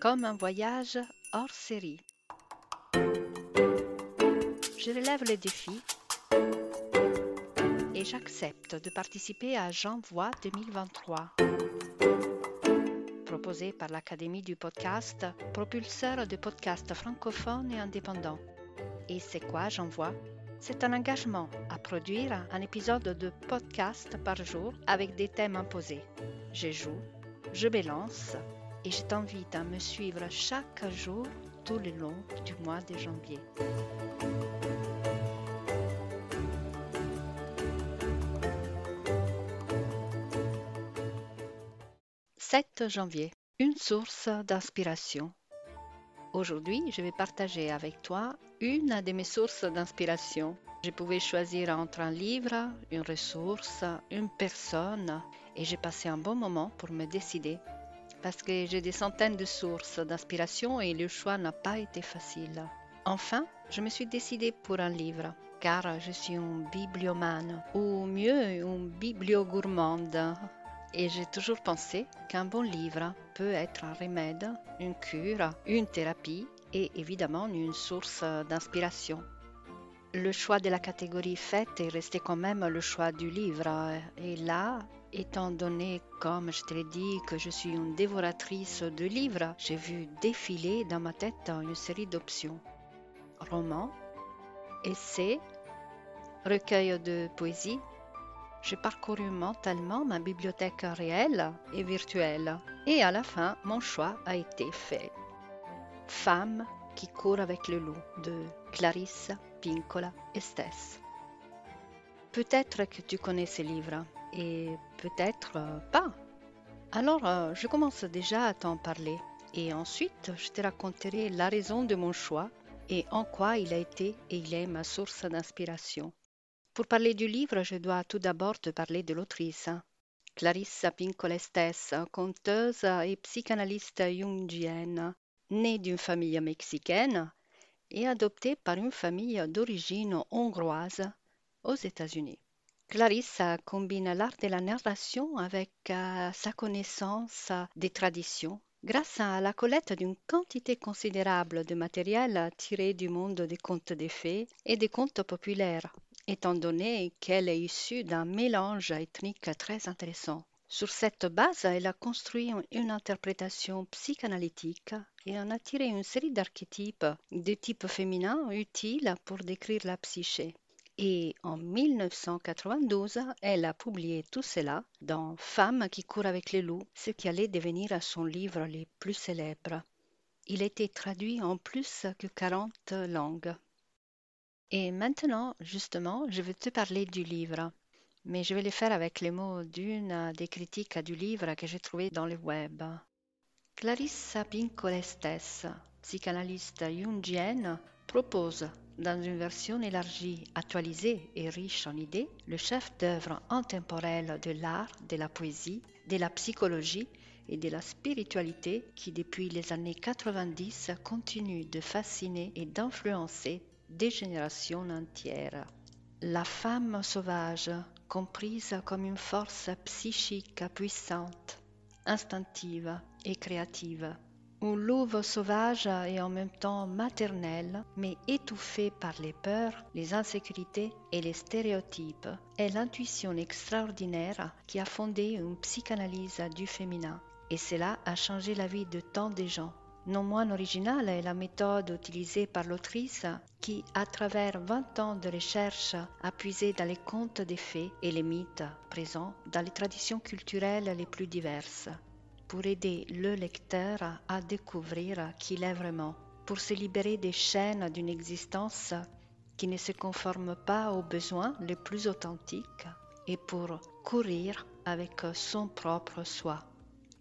comme un voyage hors série. Je relève le défi et j'accepte de participer à J'envoie 2023, proposé par l'Académie du podcast, propulseur de podcasts francophones et indépendants. Et c'est quoi J'envoie C'est un engagement à produire un épisode de podcast par jour avec des thèmes imposés. Je joue, je balance et je t'invite à me suivre chaque jour tout le long du mois de janvier. 7 janvier. Une source d'inspiration. Aujourd'hui, je vais partager avec toi une de mes sources d'inspiration. Je pouvais choisir entre un livre, une ressource, une personne, et j'ai passé un bon moment pour me décider. Parce que j'ai des centaines de sources d'inspiration et le choix n'a pas été facile. Enfin, je me suis décidée pour un livre, car je suis une bibliomane, ou mieux, une bibliogourmande et j'ai toujours pensé qu'un bon livre peut être un remède, une cure, une thérapie et évidemment une source d'inspiration. Le choix de la catégorie faite est resté quand même le choix du livre. Et là, étant donné, comme je te l'ai dit, que je suis une dévoratrice de livres, j'ai vu défiler dans ma tête une série d'options. Romans, essais, recueil de poésie, j'ai parcouru mentalement ma bibliothèque réelle et virtuelle et à la fin, mon choix a été fait. Femme qui court avec le loup de Clarisse Pincola Estes. Peut-être que tu connais ces livres et peut-être pas. Alors, euh, je commence déjà à t'en parler et ensuite je te raconterai la raison de mon choix et en quoi il a été et il est ma source d'inspiration. Pour parler du livre, je dois tout d'abord te parler de l'autrice. Clarissa Pinkola stessa, conteuse et psychanalyste jungienne, née d'une famille mexicaine et adoptée par une famille d'origine hongroise aux États-Unis. Clarissa combine l'art de la narration avec euh, sa connaissance des traditions grâce à la collecte d'une quantité considérable de matériel tiré du monde des contes des fées et des contes populaires étant donné qu'elle est issue d'un mélange ethnique très intéressant. Sur cette base, elle a construit une interprétation psychanalytique et en a tiré une série d'archétypes de type féminin utiles pour décrire la psyché. Et en 1992, elle a publié tout cela dans Femmes qui courent avec les loups, ce qui allait devenir son livre le plus célèbre. Il a été traduit en plus que 40 langues. Et maintenant, justement, je vais te parler du livre, mais je vais le faire avec les mots d'une des critiques du livre que j'ai trouvé dans le web. Clarissa Pincolestes, psychanalyste jungienne, propose, dans une version élargie, actualisée et riche en idées, le chef d'œuvre intemporel de l'art, de la poésie, de la psychologie et de la spiritualité qui, depuis les années 90, continue de fasciner et d'influencer des générations entières. La femme sauvage, comprise comme une force psychique puissante, instinctive et créative. Une louve sauvage et en même temps maternelle, mais étouffée par les peurs, les insécurités et les stéréotypes, est l'intuition extraordinaire qui a fondé une psychanalyse du féminin. Et cela a changé la vie de tant de gens. Non moins originale est la méthode utilisée par l'autrice qui, à travers 20 ans de recherche, a puisé dans les contes des fées et les mythes présents dans les traditions culturelles les plus diverses, pour aider le lecteur à découvrir qui il est vraiment, pour se libérer des chaînes d'une existence qui ne se conforme pas aux besoins les plus authentiques et pour courir avec son propre soi.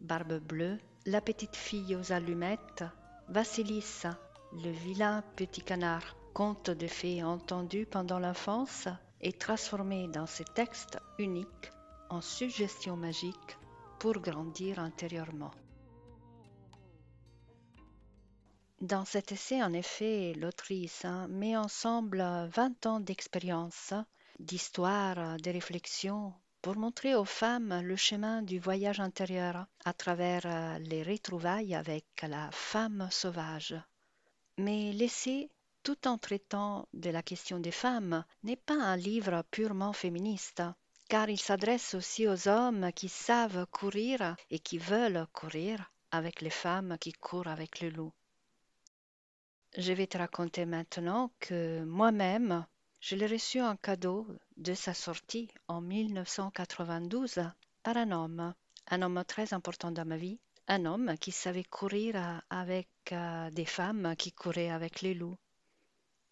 Barbe bleue, la petite fille aux allumettes, Vassilissa, le vilain petit canard, conte de fées entendu pendant l'enfance, est transformé dans ce texte unique en suggestion magique pour grandir intérieurement. Dans cet essai, en effet, l'autrice met ensemble 20 ans d'expérience, d'histoire, de réflexion, pour montrer aux femmes le chemin du voyage intérieur à travers euh, les retrouvailles avec la femme sauvage. Mais laisser tout en traitant de la question des femmes n'est pas un livre purement féministe, car il s'adresse aussi aux hommes qui savent courir et qui veulent courir avec les femmes qui courent avec le loup. Je vais te raconter maintenant que moi-même, je l'ai reçu en cadeau de sa sortie en 1992 par un homme, un homme très important dans ma vie, un homme qui savait courir avec euh, des femmes qui couraient avec les loups.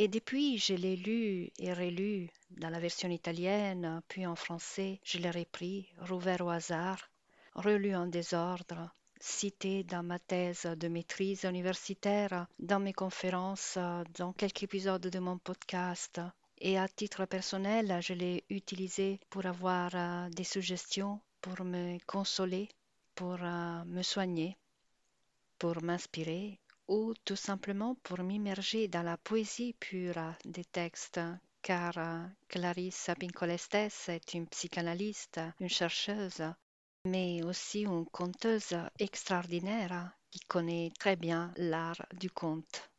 Et depuis, je l'ai lu et relu dans la version italienne, puis en français, je l'ai repris, rouvert au hasard, relu en désordre, cité dans ma thèse de maîtrise universitaire, dans mes conférences, dans quelques épisodes de mon podcast, et à titre personnel, je l'ai utilisé pour avoir euh, des suggestions, pour me consoler, pour euh, me soigner, pour m'inspirer ou tout simplement pour m'immerger dans la poésie pure des textes, car euh, Clarisse Pincolestes est une psychanalyste, une chercheuse, mais aussi une conteuse extraordinaire qui connaît très bien l'art du conte.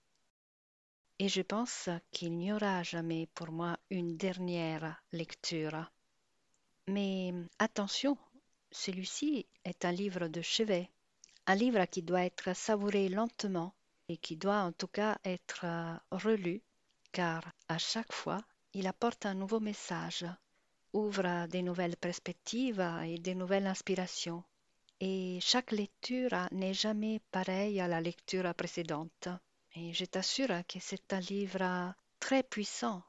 Et je pense qu'il n'y aura jamais pour moi une dernière lecture. Mais attention, celui-ci est un livre de chevet, un livre qui doit être savouré lentement et qui doit en tout cas être relu, car à chaque fois, il apporte un nouveau message, ouvre des nouvelles perspectives et des nouvelles inspirations. Et chaque lecture n'est jamais pareille à la lecture précédente. Et je t'assure que c'est un livre très puissant.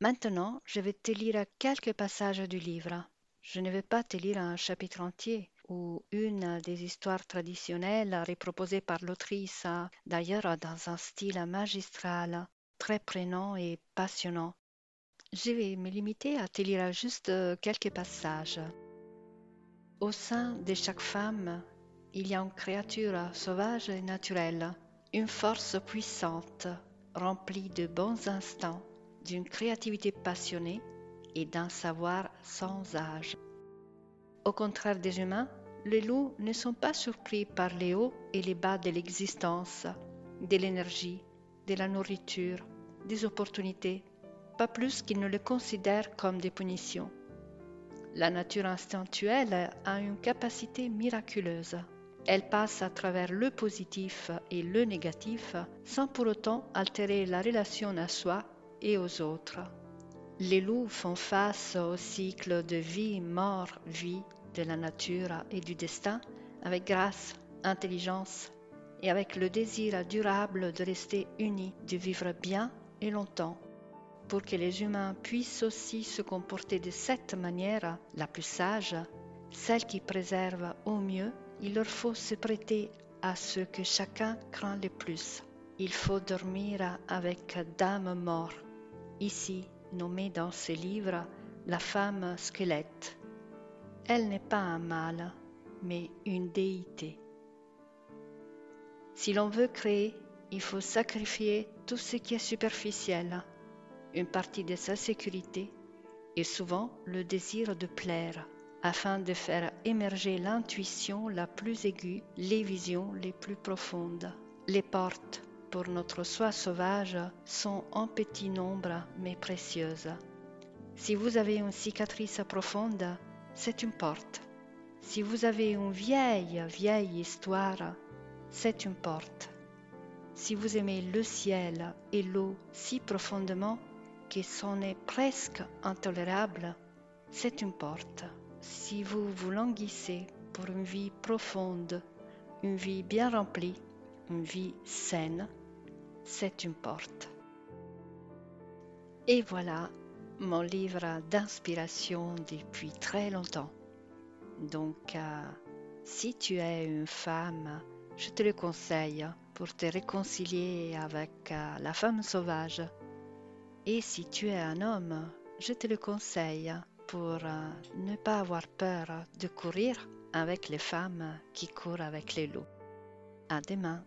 Maintenant, je vais te lire quelques passages du livre. Je ne vais pas te lire un chapitre entier ou une des histoires traditionnelles reproposées par l'autrice, d'ailleurs dans un style magistral, très prenant et passionnant. Je vais me limiter à te lire juste quelques passages. Au sein de chaque femme, il y a une créature sauvage et naturelle une force puissante, remplie de bons instants, d'une créativité passionnée et d'un savoir sans âge. Au contraire des humains, les loups ne sont pas surpris par les hauts et les bas de l'existence, de l'énergie, de la nourriture, des opportunités, pas plus qu'ils ne les considèrent comme des punitions. La nature instinctuelle a une capacité miraculeuse elle passe à travers le positif et le négatif sans pour autant altérer la relation à soi et aux autres. Les loups font face au cycle de vie, mort, vie de la nature et du destin avec grâce, intelligence et avec le désir durable de rester unis, de vivre bien et longtemps. Pour que les humains puissent aussi se comporter de cette manière, la plus sage, celle qui préserve au mieux il leur faut se prêter à ce que chacun craint le plus. Il faut dormir avec Dame Mort, ici nommée dans ce livre la femme squelette. Elle n'est pas un mâle, mais une déité. Si l'on veut créer, il faut sacrifier tout ce qui est superficiel, une partie de sa sécurité et souvent le désir de plaire afin de faire émerger l'intuition la plus aiguë, les visions les plus profondes. Les portes pour notre soi sauvage sont en petit nombre mais précieuses. Si vous avez une cicatrice profonde, c'est une porte. Si vous avez une vieille, vieille histoire, c'est une porte. Si vous aimez le ciel et l'eau si profondément que c'en est presque intolérable, c'est une porte. Si vous vous languissez pour une vie profonde, une vie bien remplie, une vie saine, c'est une porte. Et voilà mon livre d'inspiration depuis très longtemps. Donc, euh, si tu es une femme, je te le conseille pour te réconcilier avec euh, la femme sauvage. Et si tu es un homme, je te le conseille pour euh, ne pas avoir peur de courir avec les femmes qui courent avec les loups. À demain.